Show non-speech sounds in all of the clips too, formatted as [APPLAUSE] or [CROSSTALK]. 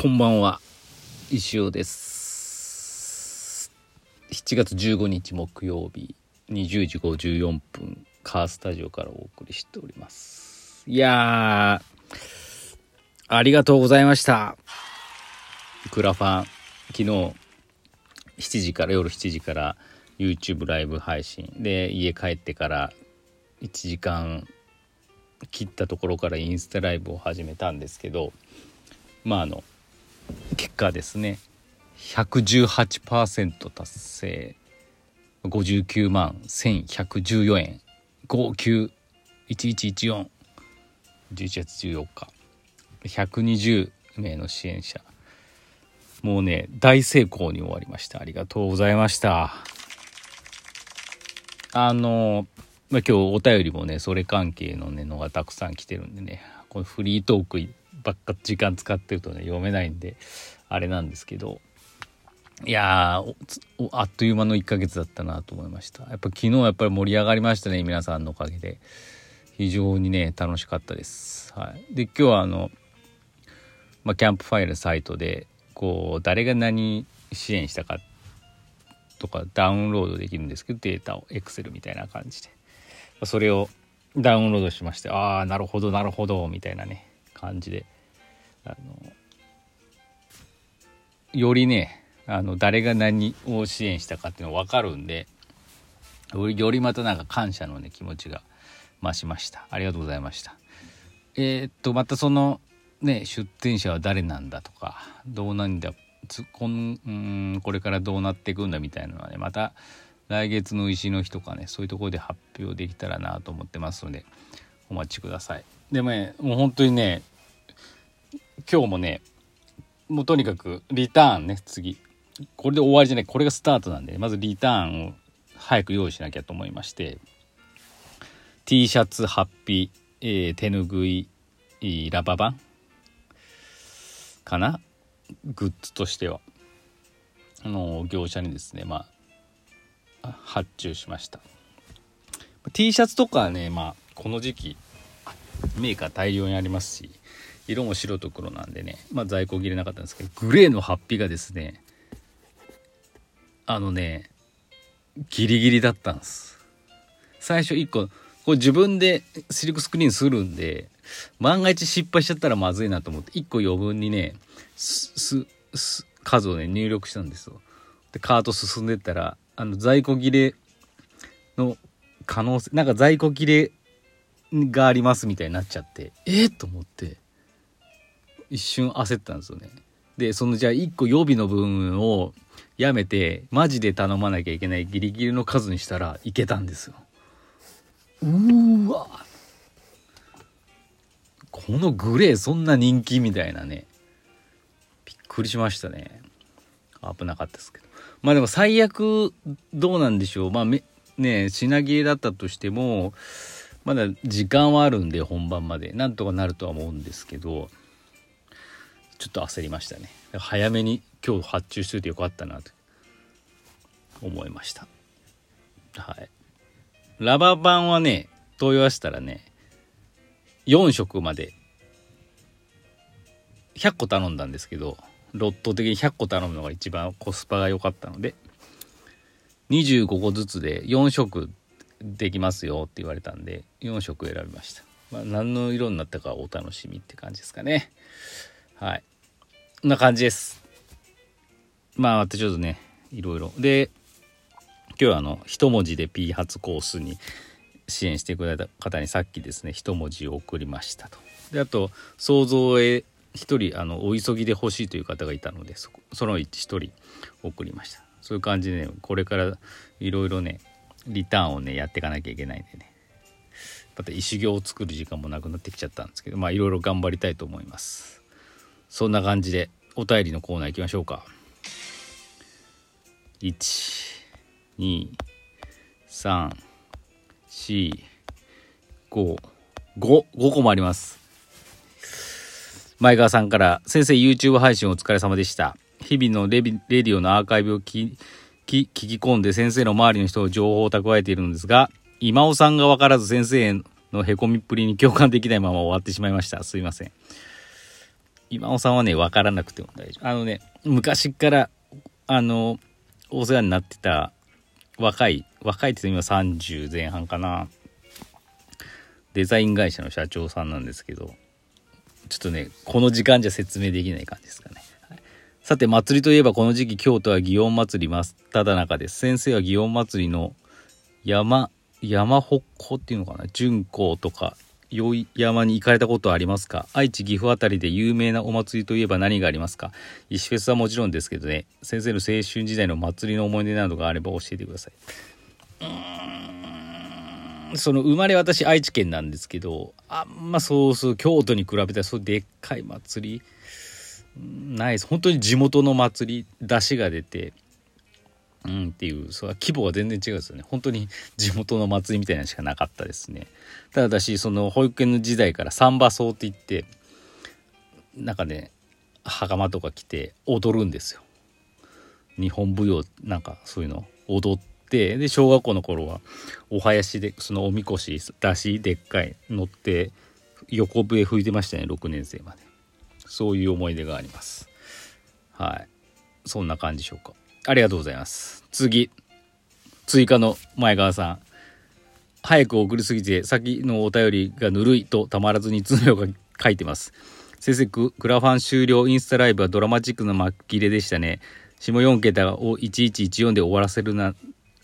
こんばんは。石尾です。7月15日木曜日20時54分カースタジオからお送りしております。いやありがとうございました。クラファン昨日7時から夜7時から YouTube ライブ配信。で家帰ってから1時間切ったところからインスタライブを始めたんですけどまああの結果ですね。118%達成。59万1114円。591114 11月14日。120名の支援者。もうね大成功に終わりました。ありがとうございました。あのまあ、今日お便りもねそれ関係のねのがたくさん来てるんでね。このフリートークばっか時間使ってるとね読めないんであれなんですけど。いやーあっという間の1ヶ月だったなと思いました。やっぱ昨日やっぱり盛り上がりましたね皆さんのおかげで。非常にね楽しかったです。はい。で今日はあの、まあ、キャンプファイルサイトでこう誰が何支援したかとかダウンロードできるんですけどデータを Excel みたいな感じで。それをダウンロードしましてああなるほどなるほどみたいなね感じで。あのよりねあの誰が何を支援したかっていうの分かるんでよりまたなんか感謝のね気持ちが増しました。ありがとうございました。えー、っとまたそのね出店者は誰なんだとかどうなんだこんうんこれからどうなっていくんだみたいなのはねまた来月の石の日とかねそういうところで発表できたらなと思ってますのでお待ちください。でもねもう本当にね今日もねもうとにかくリターンね次。これで終わりじゃないこれがスタートなんでまずリターンを早く用意しなきゃと思いまして。T シャツハッピー、えー、手ぬぐいラババンかな？グッズとしては。あの業者にですねまあ発注しました。T シャツとかはねまあこの時期メーカー大量にありますし色も白と黒なんでね。まあ在庫切れなかったんですけどグレーのハッピーがですねあのねギリギリだったんです。最初1個これ自分でシルクスクリーンするんで万が一失敗しちゃったらまずいなと思って1個余分にね数をね入力したんですよ。でカート進んでったらあの在庫切れの可能性なんか在庫切れがありますみたいになっちゃってえっ、と思って。一瞬焦ったんですよね。でそのじゃあ1個予備の分をやめてマジで頼まなきゃいけないギリギリの数にしたらいけたんですよ。うーわ。このグレーそんな人気みたいなね。びっくりしましたね。危なかったですけど。まあでも最悪どうなんでしょう。まあめね品切れだったとしてもまだ時間はあるんで本番まで。なんとかなるとは思うんですけど。ちょっと焦りましたね。早めに今日発注しといてよかったなと思いました。はい。ラバー版はね問い合わせたらね4色まで100個頼んだんですけどロット的に100個頼むのが一番コスパが良かったので25個ずつで4色できますよって言われたんで4色選びました、まあ、何の色になったかお楽しみって感じですかね。はい。な感じです。まあちょっとねいろいろ。で今日はあの一文字で P 発コースに支援してくれた方にさっきですね一文字を送りましたと。であと想像へ1人あのお急ぎで欲しいという方がいたのでそその1人送りました。そういう感じでねこれからいろいろねリターンをねやっていかなきゃいけないんでね。また石行を作る時間もなくなってきちゃったんですけどまあいろいろ頑張りたいと思います。そんな感じでお便りのコーナー行きましょうか。12345 5 5個もあります。前川さんから先生 YouTube 配信お疲れ様でした。日々のレビレディオのアーカイブを聞き込んで先生の周りの人を情報を蓄えているのですが今尾さんが分からず先生のへこみっぷりに共感できないまま終わってしまいました。すいません。今尾さんはね分からなくても大丈夫。あのね昔からあのお世話になってた若い若いって今30前半かな。デザイン会社の社長さんなんですけどちょっとねこの時間じゃ説明できない感じですかね、はい、さて祭りといえばこの時期京都は祇園祭り真っただ中です。先生は祇園祭りの山山北港っていうのかな。巡行とか宵山に行かれたことはありますか？愛知岐阜あたりで有名なお祭りといえば何がありますか？石フェスはもちろんですけどね。先生の青春時代の祭りの思い出などがあれば教えてください。うーん。その生まれ私愛知県なんですけどあんまそうそう京都に比べたらそうでっかい祭りないです。本当に地元の祭り出汁が出てうんっていうそれは規模が全然違うですよね。本当に地元の祭りみたいなのしかなかったですね。ただ私その保育園の時代からサンバ奏って言ってなんかね袴とか着て踊るんですよ。日本舞踊なんかそういうの。踊ってで小学校の頃はお囃子でそのおみこし出しでっかい乗って横笛吹いてましたね6年生まで。そういう思い出があります。はい。そんな感じでしょうか。ありがとうございます。次。追加の前川さん。早く送りすぎて先のお便りがぬるいとたまらずに通名が書いてます。先生クラファン終了インスタライブはドラマチックな巻切れでしたね。下4桁を1114で終わらせるな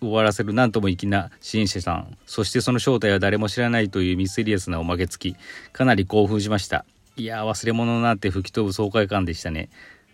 終わらせるなんとも粋な支援者さん。そしてその正体は誰も知らないというミステリアスなおまけ付き。かなり興奮しました。いや忘れ物なんて吹き飛ぶ爽快感でしたね。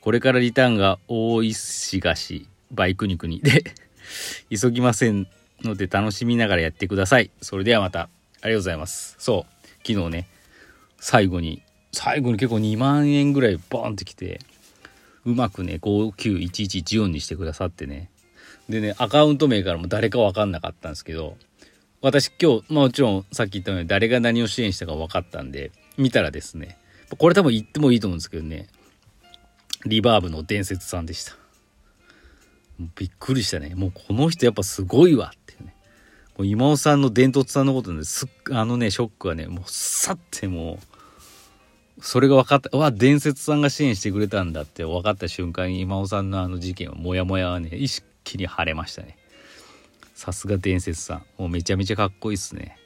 これからリターンが大石菓子バイク肉に。で [LAUGHS] 急ぎませんので楽しみながらやってください。それではまた。ありがとうございます。そう。昨日ね最後に最後に結構2万円ぐらいボーンってきてうまくね591114にしてくださってね。でねアカウント名からも誰か分かんなかったんですけど私今日、まあ、もちろんさっき言ったように誰が何を支援したか分かったんで見たらですねこれ多分言ってもいいと思うんですけどねリバーブの伝説さんでした。びっくりしたね。もうこの人やっぱすごいわっていうね。もう今尾さんの伝突さんのことですあのねショックはねもうさってもうそれが分かった。わ伝説さんが支援してくれたんだって分かった瞬間に今尾さんのあの事件はモヤモヤはね意識に晴れましたね。さすが伝説さん。もうめちゃめちゃかっこいいっすね。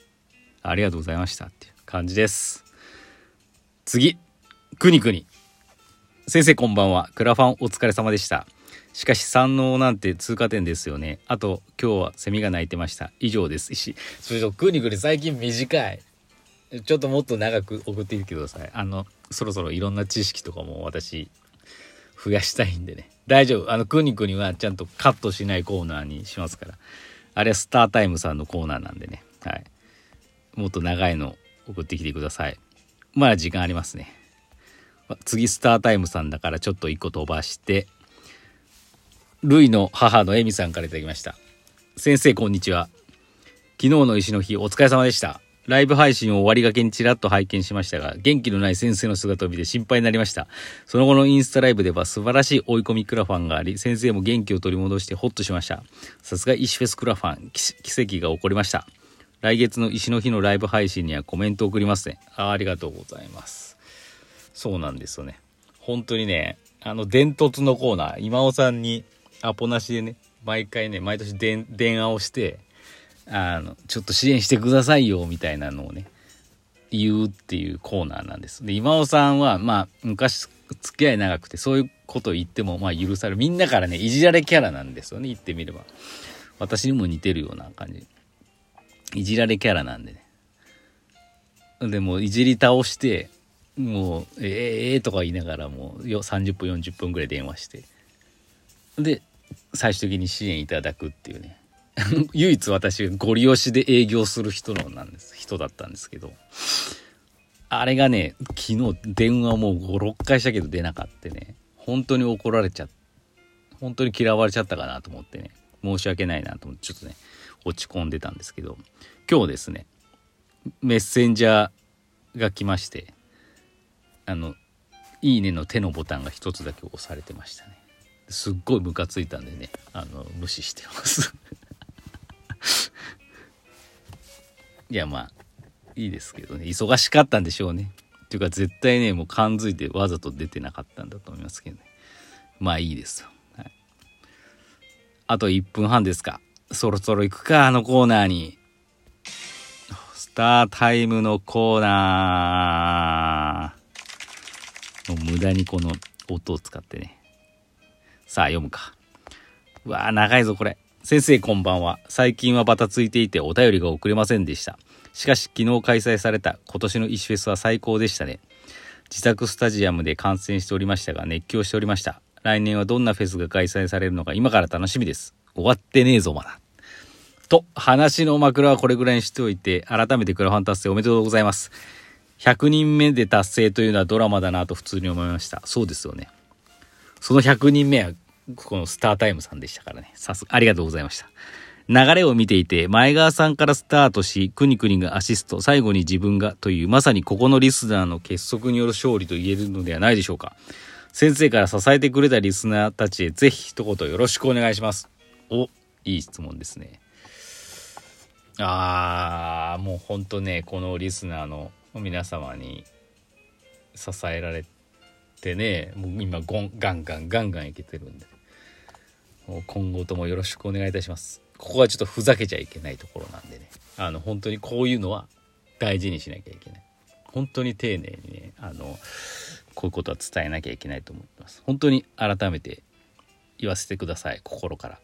ありがとうございましたっていう感じです。次くにくに。先生こんばんはクラファンお疲れ様でしたしかし三能なんて通過点ですよね。あと今日はセミが鳴いてました。以上です。し、それとグニグニ最近短い。ちょっともっと長く送ってみてください。あの、そろそろいろんな知識とかも私増やしたいんでね。大丈夫。あの、クニクニはちゃんとカットしないコーナーにしますから。あれはスタータイムさんのコーナーなんでね。はい。もっと長いの送ってきてください。まだ時間ありますね。次スタータイムさんだからちょっと1個飛ばしてルイの母のエミさんから頂きました。先生こんにちは。昨日の石の日お疲れ様でした。ライブ配信を終わりがけにちらっと拝見しましたが、元気のない先生の姿を見て心配になりました。その後のインスタライブでは素晴らしい追い込みクラファンがあり、先生も元気を取り戻してホッとしました。さすが石フェスクラファン、奇跡が起こりました。来月の石の日のライブ配信にはコメントを送りますね。あありがとうございます。そうなんですよね。本当にね、あの伝突のコーナー、今尾さんにアポなしでね毎回ね毎年電話をしてあのちょっと支援してくださいよみたいなのをね言うっていうコーナーなんです。で今尾さんはまあ昔付き合い長くてそういうことを言ってもまあ許される。みんなからねいじられキャラなんですよね言ってみれば。私にも似てるような感じ。いじられキャラなんでね。でもいじり倒してもう「ええー、とか言いながらもう30分40分ぐらい電話して。で最終的に支援いただくっていうね。[LAUGHS] 唯一私がゴリ押しで営業する人のなんです。人だったんですけど。あれがね昨日電話もう56回したけど出なかったね。本当に怒られちゃっ本当に嫌われちゃったかなと思ってね。申し訳ないなと思ってちょっとね落ち込んでたんですけど。今日ですねメッセンジャーが来まして。あの「いいね」の手のボタンが一つだけ押されてましたね。すっごいムカついたんでねあの無視してます。[LAUGHS] いやまあいいですけどね。忙しかったんでしょうね。っていうか絶対ねもう感づいてわざと出てなかったんだと思いますけどね。まあいいですよ、はい、あと1分半ですか。そろそろ行くかあのコーナーに。スタータイムのコーナー。もう無駄にこの音を使ってね。さあ読むか。うわー長いぞこれ。先生こんばんは。最近はバタついていてお便りが送れませんでした。しかし昨日開催された今年の石フェスは最高でしたね。自宅スタジアムで観戦しておりましたが熱狂しておりました。来年はどんなフェスが開催されるのか今から楽しみです。終わってねえぞまだ。と話の枕はこれぐらいにしておいて改めてクラファン達成おめでとうございます。100人目で達成というのはドラマだなと普通に思いました。そうですよね。その100人目はこのスタータイムさんでしたからね。さすありがとうございました。流れを見ていて前川さんからスタートしくにくにがアシスト最後に自分がというまさにここのリスナーの結束による勝利と言えるのではないでしょうか。先生から支えてくれたリスナーたちへぜひ一言よろしくお願いします。おいい質問ですね。あーもうほんとねこのリスナーの皆様に支えられてねもう今ゴンガンガンガンガンいけてるんで。もう今後ともよろしくお願いいたします。ここはちょっとふざけちゃいけないところなんでね。あの本当にこういうのは大事にしなきゃいけない。本当に丁寧にねあのこういうことは伝えなきゃいけないと思ってます。本当に改めて言わせてください心から。